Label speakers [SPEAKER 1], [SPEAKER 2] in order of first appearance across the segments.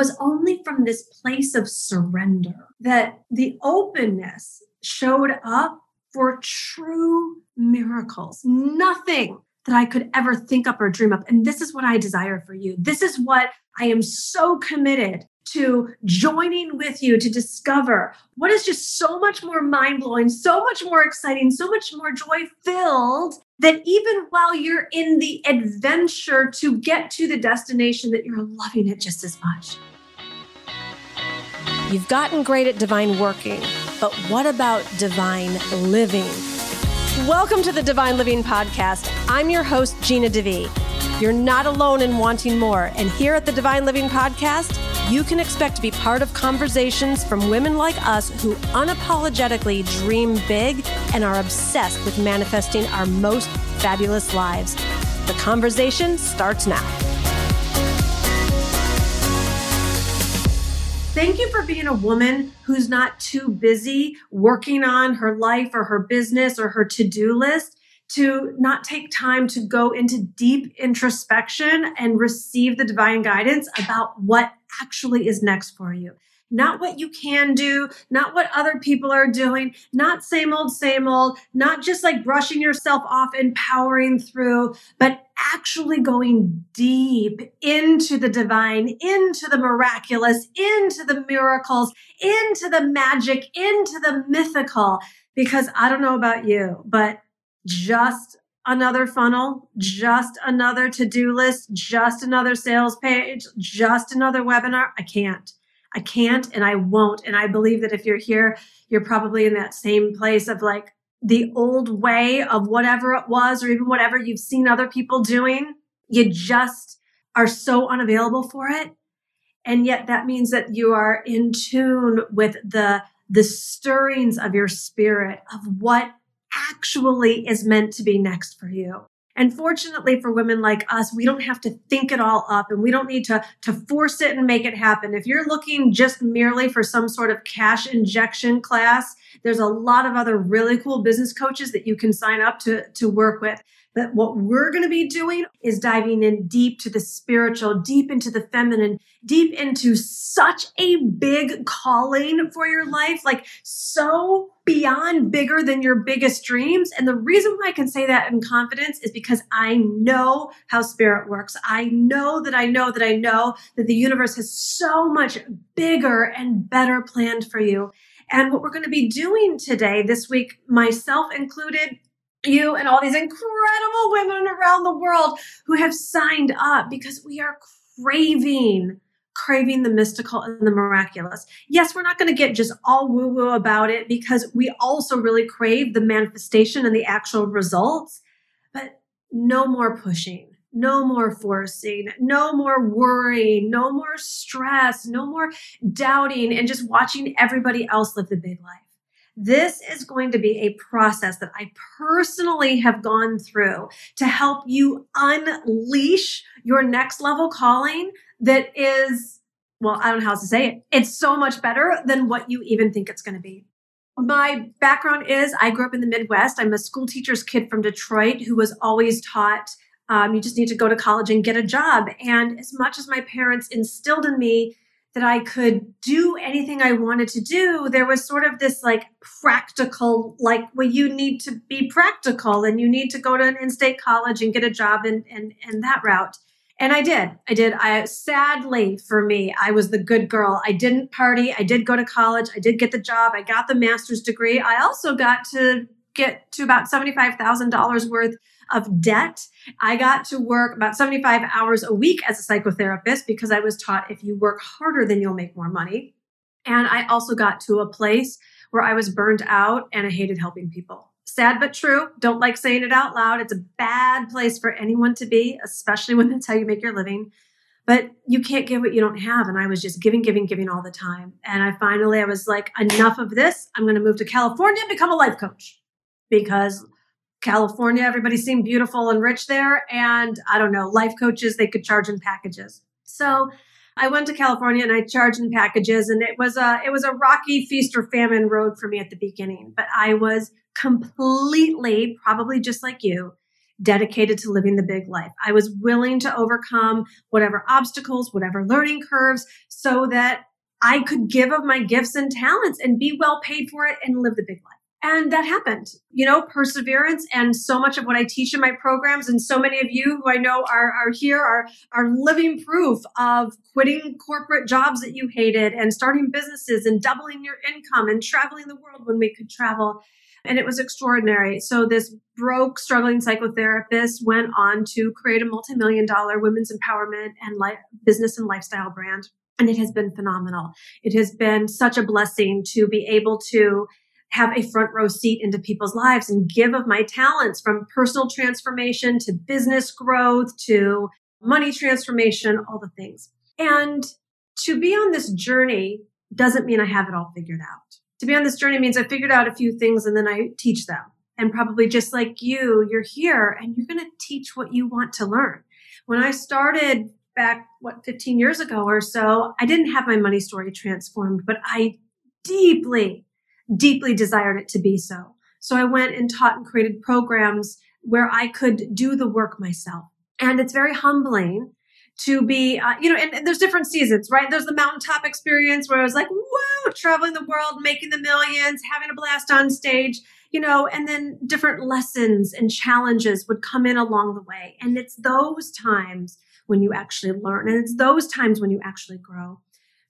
[SPEAKER 1] was only from this place of surrender that the openness showed up for true miracles. Nothing that I could ever think up or dream up. And this is what I desire for you. This is what I am so committed to joining with you to discover what is just so much more mind blowing, so much more exciting, so much more joy filled that even while you're in the adventure to get to the destination, that you're loving it just as much.
[SPEAKER 2] You've gotten great at divine working, but what about divine living? Welcome to the Divine Living Podcast. I'm your host, Gina DeVee. You're not alone in wanting more. And here at the Divine Living Podcast, you can expect to be part of conversations from women like us who unapologetically dream big and are obsessed with manifesting our most fabulous lives. The conversation starts now.
[SPEAKER 1] Thank you for being a woman who's not too busy working on her life or her business or her to do list to not take time to go into deep introspection and receive the divine guidance about what actually is next for you. Not what you can do, not what other people are doing, not same old, same old, not just like brushing yourself off and powering through, but actually going deep into the divine, into the miraculous, into the miracles, into the magic, into the mythical. Because I don't know about you, but just another funnel, just another to do list, just another sales page, just another webinar. I can't. I can't and I won't. And I believe that if you're here, you're probably in that same place of like the old way of whatever it was, or even whatever you've seen other people doing. You just are so unavailable for it. And yet that means that you are in tune with the, the stirrings of your spirit of what actually is meant to be next for you. And fortunately for women like us, we don't have to think it all up and we don't need to, to force it and make it happen. If you're looking just merely for some sort of cash injection class, there's a lot of other really cool business coaches that you can sign up to, to work with. But what we're going to be doing is diving in deep to the spiritual, deep into the feminine, deep into such a big calling for your life, like so beyond bigger than your biggest dreams. And the reason why I can say that in confidence is because I know how spirit works. I know that I know that I know that the universe has so much bigger and better planned for you. And what we're going to be doing today, this week, myself included, you and all these incredible women around the world who have signed up because we are craving craving the mystical and the miraculous. Yes, we're not going to get just all woo woo about it because we also really crave the manifestation and the actual results, but no more pushing, no more forcing, no more worrying, no more stress, no more doubting, and just watching everybody else live the big life. This is going to be a process that I personally have gone through to help you unleash your next level calling that is, well, I don't know how else to say it. It's so much better than what you even think it's going to be. My background is I grew up in the Midwest. I'm a school teacher's kid from Detroit who was always taught um, you just need to go to college and get a job. And as much as my parents instilled in me that I could do anything I wanted to do, there was sort of this like practical, like, well, you need to be practical and you need to go to an in-state college and get a job and and and that route. And I did. I did. I sadly for me, I was the good girl. I didn't party. I did go to college. I did get the job. I got the master's degree. I also got to get to about $75,000 worth of debt. I got to work about 75 hours a week as a psychotherapist because I was taught if you work harder, then you'll make more money. And I also got to a place where I was burned out and I hated helping people. Sad but true. Don't like saying it out loud. It's a bad place for anyone to be, especially when that's how you make your living. But you can't give what you don't have. And I was just giving, giving, giving all the time. And I finally, I was like, enough of this. I'm going to move to California and become a life coach because California, everybody seemed beautiful and rich there. And I don't know, life coaches, they could charge in packages. So I went to California and I charged in packages and it was a, it was a rocky feast or famine road for me at the beginning, but I was completely, probably just like you, dedicated to living the big life. I was willing to overcome whatever obstacles, whatever learning curves, so that I could give of my gifts and talents and be well paid for it and live the big life. And that happened, you know, perseverance and so much of what I teach in my programs. And so many of you who I know are, are here are, are living proof of quitting corporate jobs that you hated and starting businesses and doubling your income and traveling the world when we could travel. And it was extraordinary. So this broke, struggling psychotherapist went on to create a multi-million dollar women's empowerment and life, business and lifestyle brand. And it has been phenomenal. It has been such a blessing to be able to have a front row seat into people's lives and give of my talents from personal transformation to business growth to money transformation, all the things. And to be on this journey doesn't mean I have it all figured out. To be on this journey means I figured out a few things and then I teach them. And probably just like you, you're here and you're going to teach what you want to learn. When I started back, what, 15 years ago or so, I didn't have my money story transformed, but I deeply deeply desired it to be so. So I went and taught and created programs where I could do the work myself. And it's very humbling to be, uh, you know, and, and, there's different seasons, right? There's the mountaintop experience where I was like, whoa, traveling the world, making the millions, having a blast on stage, you know, and then different lessons and challenges would come in along the way. And it's those times when you actually learn and it's those times when you actually grow.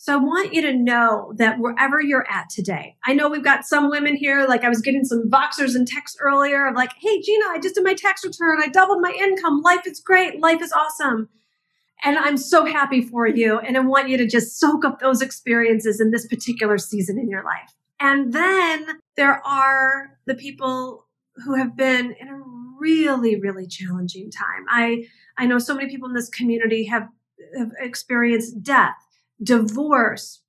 [SPEAKER 1] So I want you to know that wherever you're at today, I know we've got some women here, like I was getting some Voxers and texts earlier of like, hey, Gina, I just did my tax return. I doubled my income. Life is great. Life is awesome. And I'm so happy for you. And I want you to just soak up those experiences in this particular season in your life. And then there are the people who have been in a really, really challenging time. I, I know so many people in this community have, have experienced death divorce,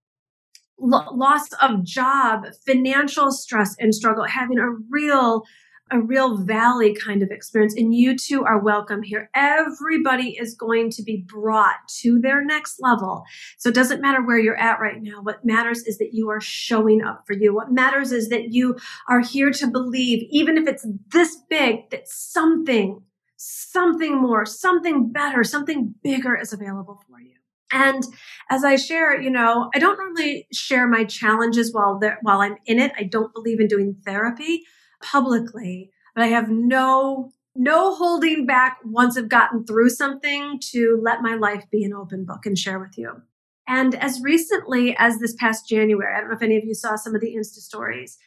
[SPEAKER 1] loss of job, financial stress and struggle, having a real a real valley kind of experience and you too are welcome here. Everybody is going to be brought to their next level. So it doesn't matter where you're at right now. What matters is that you are showing up for you. What matters is that you are here to believe, even if it's this big, that something, something more, something better, something bigger is available for you. And as I share, you know, I don't normally share my challenges while there, while I'm in it. I don't believe in doing therapy publicly, but I have no no holding back once I've gotten through something to let my life be an open book and share with you. And as recently as this past January, I don't know if any of you saw some of the Insta stories.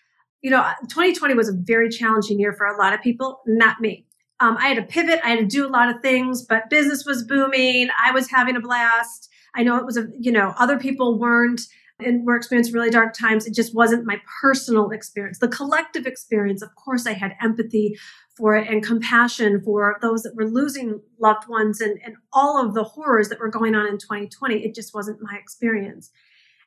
[SPEAKER 1] You know, 2020 was a very challenging year for a lot of people, not me. Um, I had to pivot. I had to do a lot of things, but business was booming. I was having a blast. I know it was a, you know, other people weren't and were experiencing really dark times. It just wasn't my personal experience. The collective experience, of course, I had empathy for it and compassion for those that were losing loved ones and, and all of the horrors that were going on in 2020. It just wasn't my experience.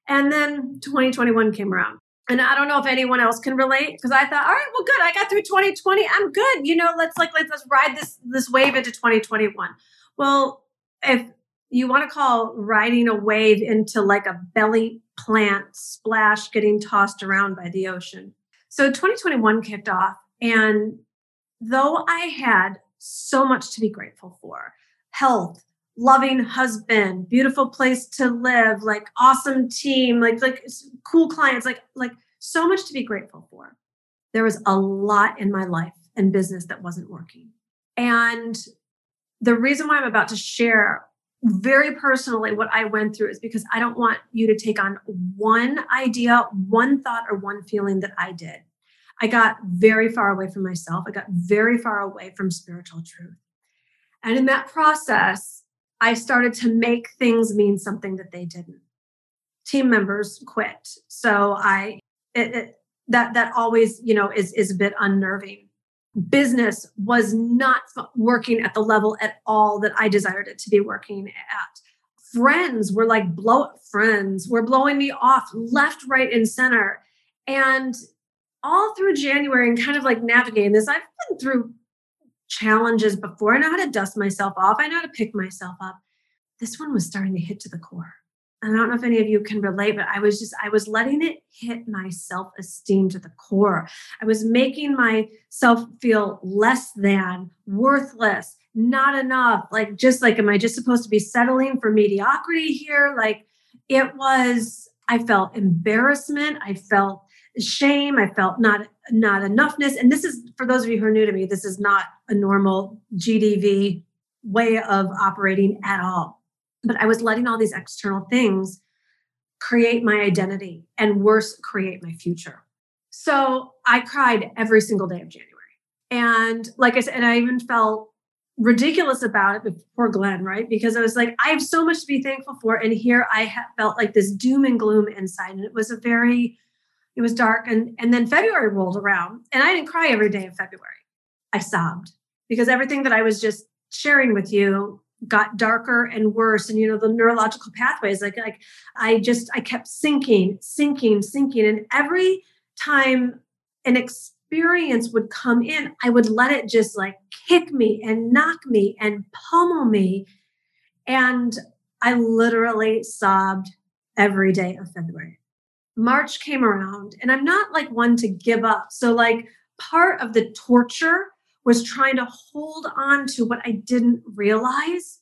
[SPEAKER 1] And then 2021 came around. And I don't know if anyone else can relate because I thought, all right, well, good. I got through 2020. I'm good. You know, let's like let's, let's ride this this wave into 2021. Well, if you want to call riding a wave into like a belly plant splash getting tossed around by the ocean. So 2021 kicked off. And though I had so much to be grateful for health, loving husband, beautiful place to live, like awesome team, like like cool clients, like like so much to be grateful for. There was a lot in my life and business that wasn't working. And the reason why I'm about to share very personally what I went through is because I don't want you to take on one idea, one thought, or one feeling that I did. I got very far away from myself. I got very far away from spiritual truth. And in that process, I started to make things mean something that they didn't. Team members quit. So I, it, it, that, that always, you know, is, is a bit unnerving business was not working at the level at all that I desired it to be working at. Friends were like blow friends were blowing me off left, right, and center. And all through January and kind of like navigating this, I've been through challenges before. I know how to dust myself off. I know how to pick myself up. This one was starting to hit to the core. I don't know if any of you can relate, but I was just, I was letting it hit my self esteem to the core. I was making myself feel less than, worthless, not enough. Like, just like, am I just supposed to be settling for mediocrity here? Like, it was, I felt embarrassment. I felt shame. I felt not, not enoughness. And this is, for those of you who are new to me, this is not a normal GDV way of operating at all but I was letting all these external things create my identity and worse, create my future. So I cried every single day of January. And like I said, and I even felt ridiculous about it before Glenn, right? Because I was like, I have so much to be thankful for. And here I felt like this doom and gloom inside. And it was a very, it was dark. And, and then February rolled around and I didn't cry every day in February. I sobbed because everything that I was just sharing with you got darker and worse. And you know the neurological pathways like like i just i kept sinking sinking sinking. And every time an experience would come in i would let it just like kick me and knock me and pummel me. And i literally sobbed every day of february. March came around and i'm not like one to give up. So like part of the torture was trying to hold on to what I didn't realize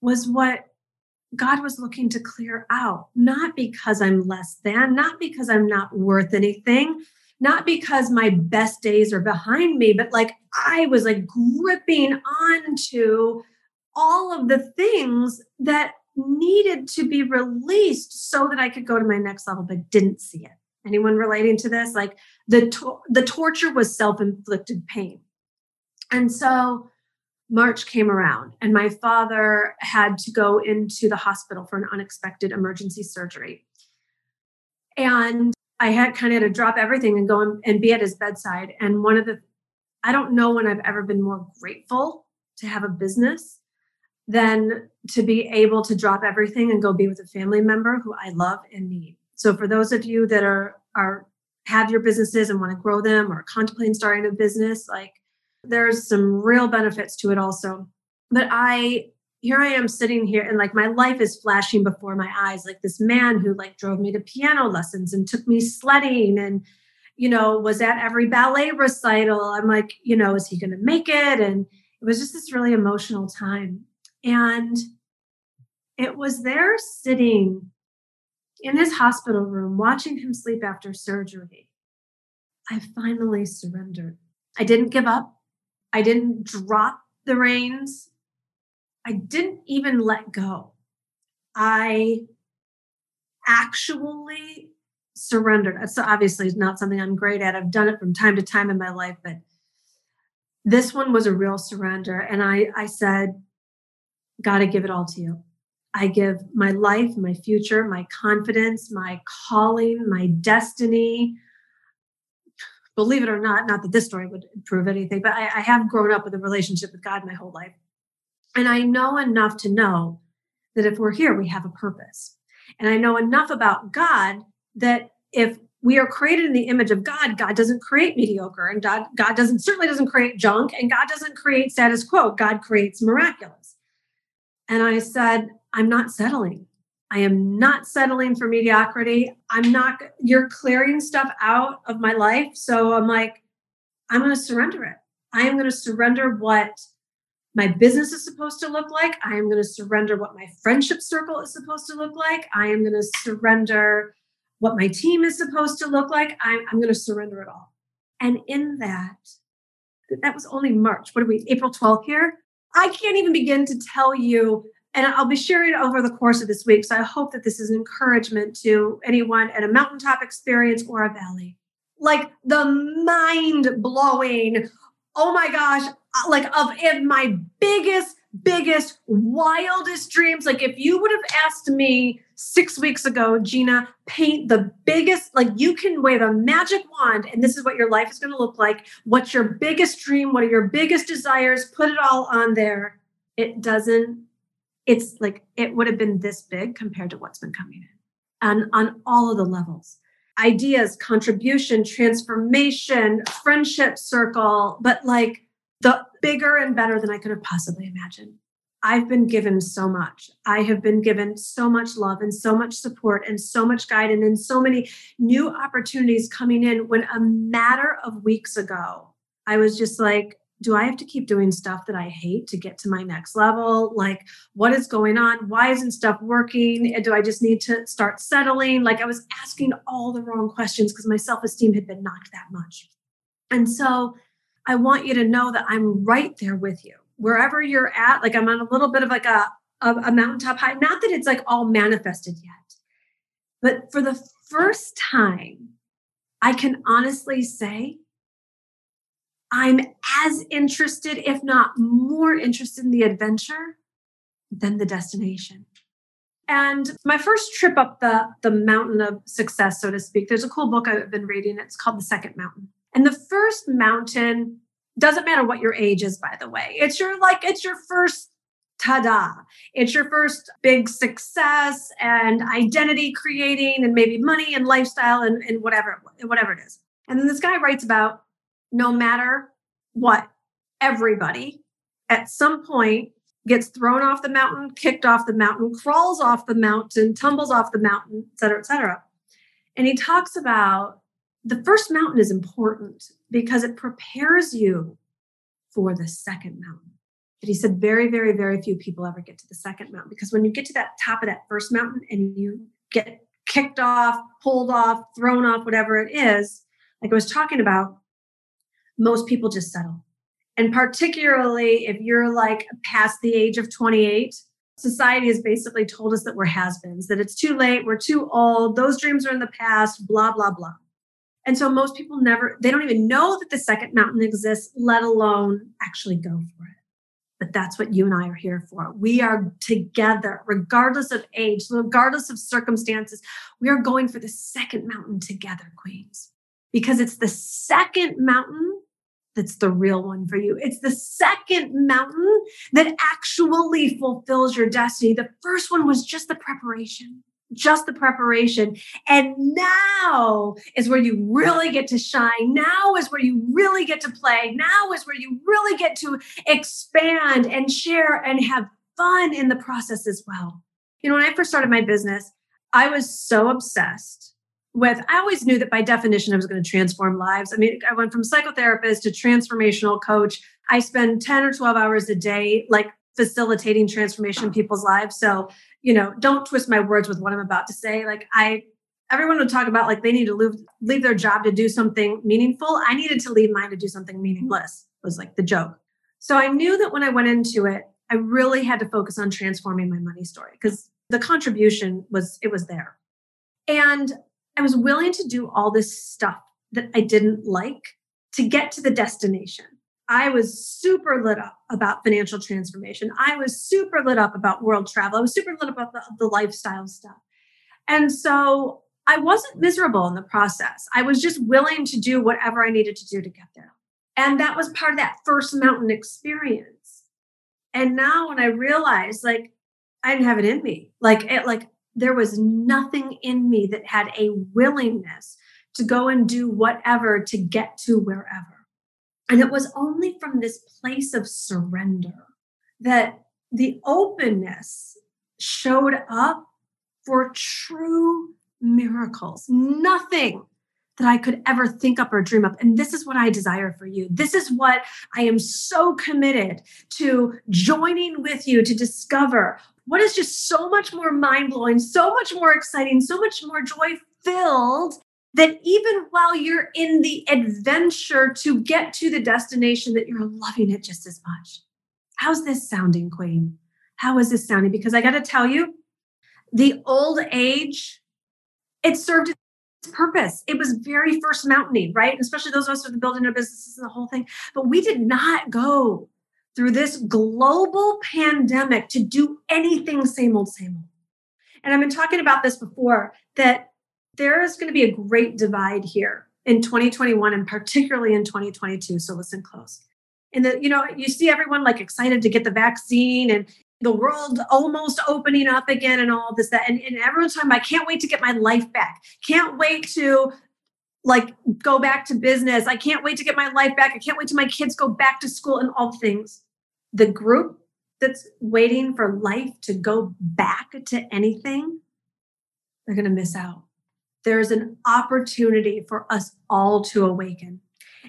[SPEAKER 1] was what God was looking to clear out, not because I'm less than, not because I'm not worth anything, not because my best days are behind me, but like I was like gripping onto all of the things that needed to be released so that I could go to my next level, but didn't see it. Anyone relating to this? Like the to- the torture was self-inflicted pain. And so March came around, and my father had to go into the hospital for an unexpected emergency surgery. And I had kind of had to drop everything and go and be at his bedside. And one of the, I don't know when I've ever been more grateful to have a business than to be able to drop everything and go be with a family member who I love and need. So for those of you that are are have your businesses and want to grow them or contemplating starting a business, like there's some real benefits to it also. But I here I am sitting here and like my life is flashing before my eyes like this man who like drove me to piano lessons and took me sledding and you know was at every ballet recital. I'm like you know is he going to make it? And it was just this really emotional time. And it was there sitting in his hospital room watching him sleep after surgery. I finally surrendered. I didn't give up I didn't drop the reins. I didn't even let go. I actually surrendered. That's obviously it's not something I'm great at. I've done it from time to time in my life, but this one was a real surrender. And I, I said, gotta give it all to you. I give my life, my future, my confidence, my calling, my destiny, believe it or not, not that this story would prove anything, but I, I have grown up with a relationship with God my whole life. And I know enough to know that if we're here, we have a purpose. And I know enough about God that if we are created in the image of God, God doesn't create mediocre and God, God doesn't certainly doesn't create junk and God doesn't create status quo. God creates miraculous. And I said, I'm not settling. I am not settling for mediocrity. I'm not, you're clearing stuff out of my life. So I'm like, I'm going to surrender it. I am going to surrender what my business is supposed to look like. I am going to surrender what my friendship circle is supposed to look like. I am going to surrender what my team is supposed to look like. I'm, I'm going to surrender it all. And in that, that was only March. What are we, April 12th here? I can't even begin to tell you and I'll be sharing over the course of this week. So I hope that this is an encouragement to anyone at a mountaintop experience or a valley. Like the mind blowing, oh my gosh, uh, like of my biggest, biggest, wildest dreams. Like if you would have asked me six weeks ago, Gina, paint the biggest, like you can wave a magic wand and this is what your life is going to look like. What's your biggest dream? What are your biggest desires? Put it all on there. It doesn't it's like it would have been this big compared to what's been coming in. And on all of the levels. Ideas contribution transformation friendship circle but like the bigger and better than i could have possibly imagined. I've been given so much. I have been given so much love and so much support and so much guidance and so many new opportunities coming in when a matter of weeks ago, I was just like, do I have to keep doing stuff that I hate to get to my next level? Like, what is going on? Why isn't stuff working? Do I just need to start settling? Like, I was asking all the wrong questions because my self esteem had been knocked that much. And so I want you to know that I'm right there with you wherever you're at, like I'm on a little bit of like a, a, a mountaintop high. Not that it's like all manifested yet, but for the first time, I can honestly say I'm as interested, if not more interested in the adventure than the destination. And my first trip up the, the mountain of success, so to speak, there's a cool book I've been reading. It's called The Second Mountain. And the first mountain doesn't matter what your age is, by the way. It's your like, it's your first ta-da. It's your first big success and identity creating and maybe money and lifestyle and, and whatever, whatever it is. And then this guy writes about no matter what, everybody at some point gets thrown off the mountain, kicked off the mountain, crawls off the mountain, tumbles off the mountain, et cetera, et cetera. And he talks about the first mountain is important because it prepares you for the second mountain. But he said very, very, very few people ever get to the second mountain because when you get to that top of that first mountain and you get kicked off, pulled off, thrown off, whatever it is, like I was talking about, most people just settle. And particularly if you're like past the age of 28, society has basically told us that we're has beens, that it's too late, we're too old, those dreams are in the past, blah, blah, blah. And so most people never, they don't even know that the second mountain exists, let alone actually go for it. But that's what you and I are here for. We are together, regardless of age, regardless of circumstances. We are going for the second mountain together, Queens, because it's the second mountain that's the real one for you. It's the second mountain that actually fulfills your destiny. The first one was just the preparation just the preparation. And now is where you really get to shine. Now is where you really get to play. Now is where you really get to expand and share and have fun in the process as well. You know, when I first started my business, I was so obsessed with, I always knew that by definition, I was going to transform lives. I mean, I went from psychotherapist to transformational coach. I spend 10 or 12 hours a day, like facilitating transformation in people's lives. So you know, don't twist my words with what I'm about to say. Like I everyone would talk about like they need to leave leave their job to do something meaningful. I needed to leave mine to do something meaningless. Was like the joke. So I knew that when I went into it, I really had to focus on transforming my money story because the contribution was it was there. And I was willing to do all this stuff that I didn't like to get to the destination. I was super lit up about financial transformation. I was super lit up about world travel. I was super lit up about the, the lifestyle stuff. And so I wasn't miserable in the process. I was just willing to do whatever I needed to do to get there. And that was part of that first mountain experience. And now when I realized like I didn't have it in me, like it like there was nothing in me that had a willingness to go and do whatever to get to wherever. And it was only from this place of surrender that the openness showed up for true miracles. Nothing that I could ever think up or dream up. And this is what I desire for you. This is what I am so committed to joining with you to discover what is just so much more mind blowing, so much more exciting, so much more joy filled that even while you're in the adventure to get to the destination that you're loving it just as much how's this sounding queen how is this sounding because i got to tell you the old age it served purpose it was very first mountainy right especially those of us are building our businesses and the whole thing but we did not go through this global pandemic to do anything same old same old and i've been talking about this before that there is going to be a great divide here in 2021 and particularly in 2022. So listen close. And that, you know, you see everyone like excited to get the vaccine and the world almost opening up again and all this, that. And, and everyone's talking, I can't wait to get my life back. Can't wait to like go back to business. I can't wait to get my life back. I can't wait till my kids go back to school and all things. The group that's waiting for life to go back to anything, they're going to miss out. There's an opportunity for us all to awaken.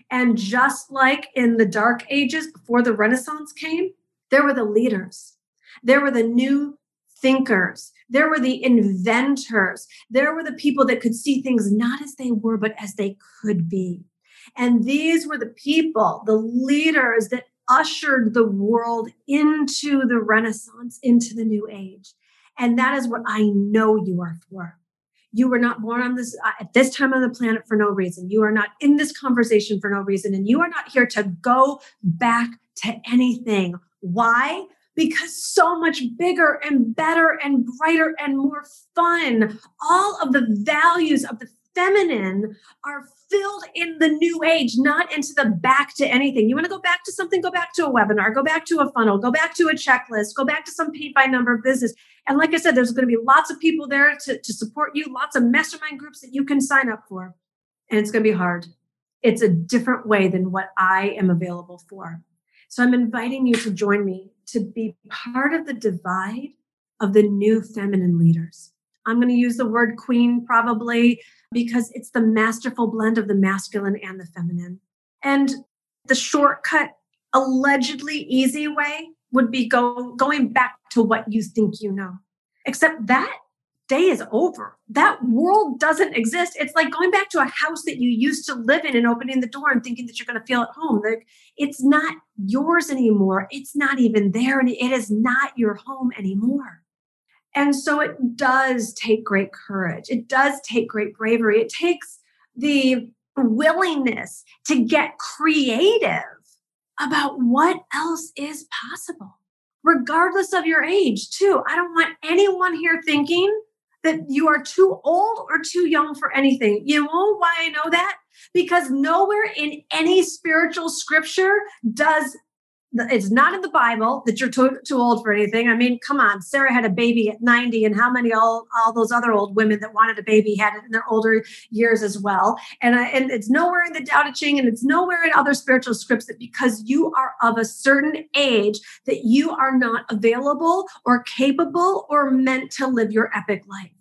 [SPEAKER 1] And just like in the dark ages before the Renaissance came, there were the leaders, there were the new thinkers, there were the inventors, there were the people that could see things not as they were, but as they could be. And these were the people, the leaders that ushered the world into the Renaissance, into the New Age. And that is what I know you are for. You were not born on this uh, at this time on the planet for no reason. You are not in this conversation for no reason. And you are not here to go back to anything. Why? Because so much bigger and better and brighter and more fun, all of the values of the feminine are filled in the new age, not into the back to anything. You want to go back to something, go back to a webinar, go back to a funnel, go back to a checklist, go back to some paid by number of business. And like I said, there's going to be lots of people there to, to support you, lots of mastermind groups that you can sign up for. And it's going to be hard. It's a different way than what I am available for. So I'm inviting you to join me to be part of the divide of the new feminine leaders. I'm going to use the word queen probably because it's the masterful blend of the masculine and the feminine. And the shortcut, allegedly easy way would be go going back to what you think you know. Except that day is over. That world doesn't exist. It's like going back to a house that you used to live in and opening the door and thinking that you're going to feel at home. Like it's not yours anymore. It's not even there and it is not your home anymore. And so it does take great courage. It does take great bravery. It takes the willingness to get creative about what else is possible, regardless of your age, too. I don't want anyone here thinking that you are too old or too young for anything. You know why I know that? Because nowhere in any spiritual scripture does it's not in the Bible that you're too, too old for anything. I mean, come on, Sarah had a baby at 90, and how many all all those other old women that wanted a baby had it in their older years as well. And I, and it's nowhere in the Tao Te Ching, and it's nowhere in other spiritual scripts that because you are of a certain age that you are not available or capable or meant to live your epic life.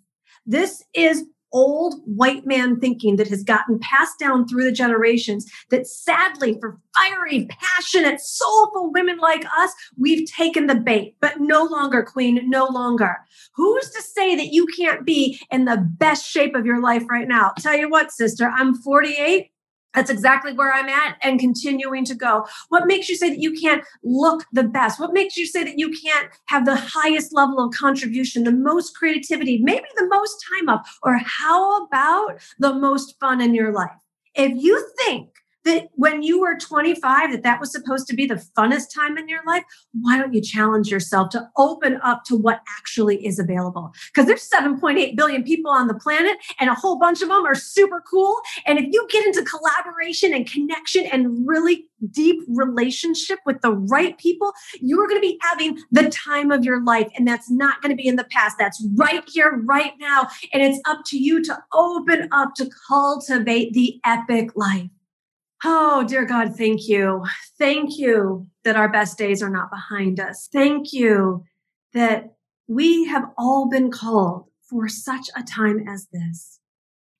[SPEAKER 1] This is old white man thinking that has gotten passed down through the generations that sadly for fiery passionate soulful women like us we've taken the bait but no longer queen no longer. Who's to say that you can't be in the best shape of your life right now? Tell you what sister i'm 48 that's exactly where I'm at and continuing to go. What makes you say that you can't look the best? What makes you say that you can't have the highest level of contribution, the most creativity, maybe the most time up? Or how about the most fun in your life? If you think that when you were 25 that that was supposed to be the funnest time in your life? Why don't you challenge yourself to open up to what actually is available? Because there's 7.8 billion people on the planet and a whole bunch of them are super cool. And if you get into collaboration and connection and really deep relationship with the right people you're going to be having the time of your life and that's not going to be in the past. That's right here right now. And it's up to you to open up to cultivate the epic life Oh, dear God, thank you. Thank you that our best days are not behind us. Thank you that we have all been called for such a time as this.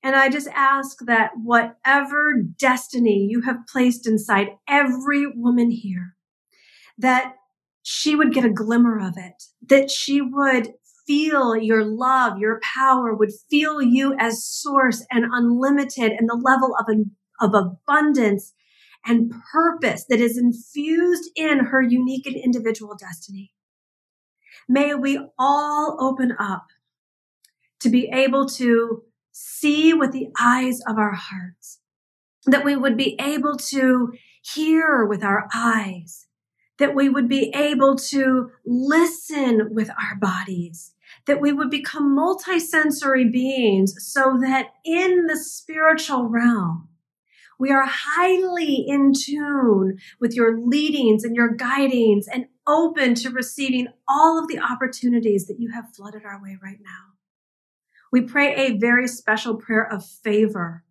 [SPEAKER 1] And I just ask that whatever destiny you have placed inside every woman here, that she would get a glimmer of it, that she would feel your love, your power, would feel you as source and unlimited and the level of of abundance and purpose that is infused in her unique and individual destiny. May we all open up to be able to see with the eyes of our hearts, that we would be able to hear with our eyes, that we would be able to listen with our bodies, that we would become multisensory beings so that in the spiritual realm, we are highly in tune with your leadings and your guidings and open to receiving all of the opportunities that you have flooded our way right now. We pray a very special prayer of favor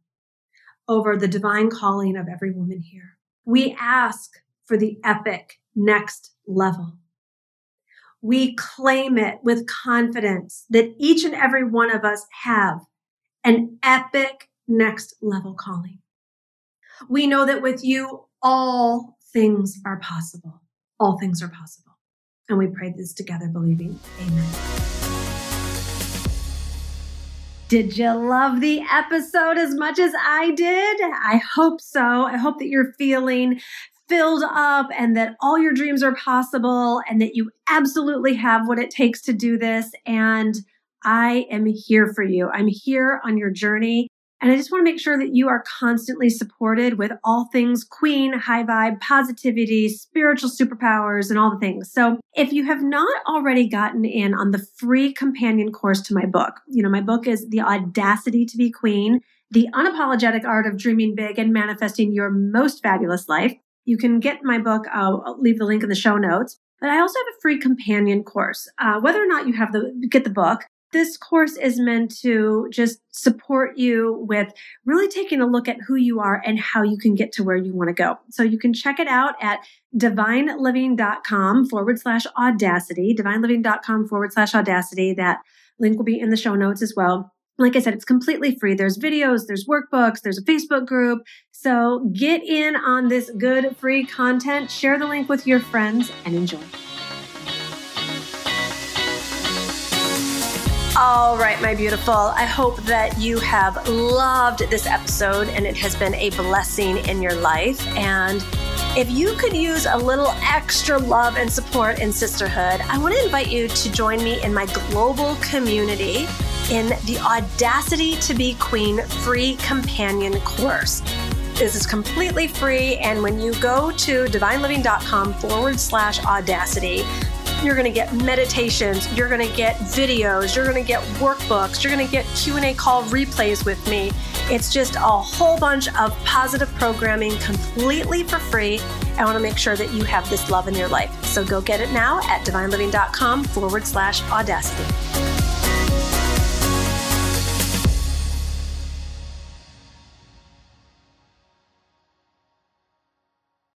[SPEAKER 1] over the divine calling of every woman here. We ask for the epic next level. we claim it with confidence that each and every one of us have an epic next level calling. We know that with you, all things are possible. All things are possible. And we pray this together, believing. Amen. Did you love the episode as much as I did? I hope so. I hope that you're feeling filled up and that all your dreams are possible and that you absolutely have what it takes to do this. And I am here for you. I'm here on your journey. And I just want to make sure that you are constantly supported with all things queen, high vibe, positivity, spiritual superpowers, and all the things. So if you have not already gotten in on the free companion course to my book, you know, my book is The Audacity to Be Queen, The Unapologetic Art of Dreaming Big and Manifesting Your Most Fabulous Life. You can get my book. I'll leave the link in the show notes. But I also have a free companion course. Uh, whether or not you have the get the book, this course is meant to just support you with really taking a look at who you are and how you can get to where you want to go. So you can check it out at divineliving.com forward slash audacity, divineliving.com forward slash audacity. That link will be in the show notes as well. Like I said, it's completely free. There's videos, there's workbooks, there's a Facebook group. So get in on this good free content, share the link with your friends, and enjoy. All right, my beautiful. I hope that you have loved this episode and it has been a blessing in your life. And if you could use a little extra love and support in sisterhood, I want to invite you to join me in my global community in the Audacity to Be Queen free companion course. This is completely free. And when you go to divineliving.com forward slash audacity, you're going to get meditations, you're going to get videos, you're going to get workbooks, you're going to get Q&A call replays with me. It's just a whole bunch of positive programming completely for free. I want to make sure that you have this love in your life. So go get it now at divineliving.com forward slash audacity.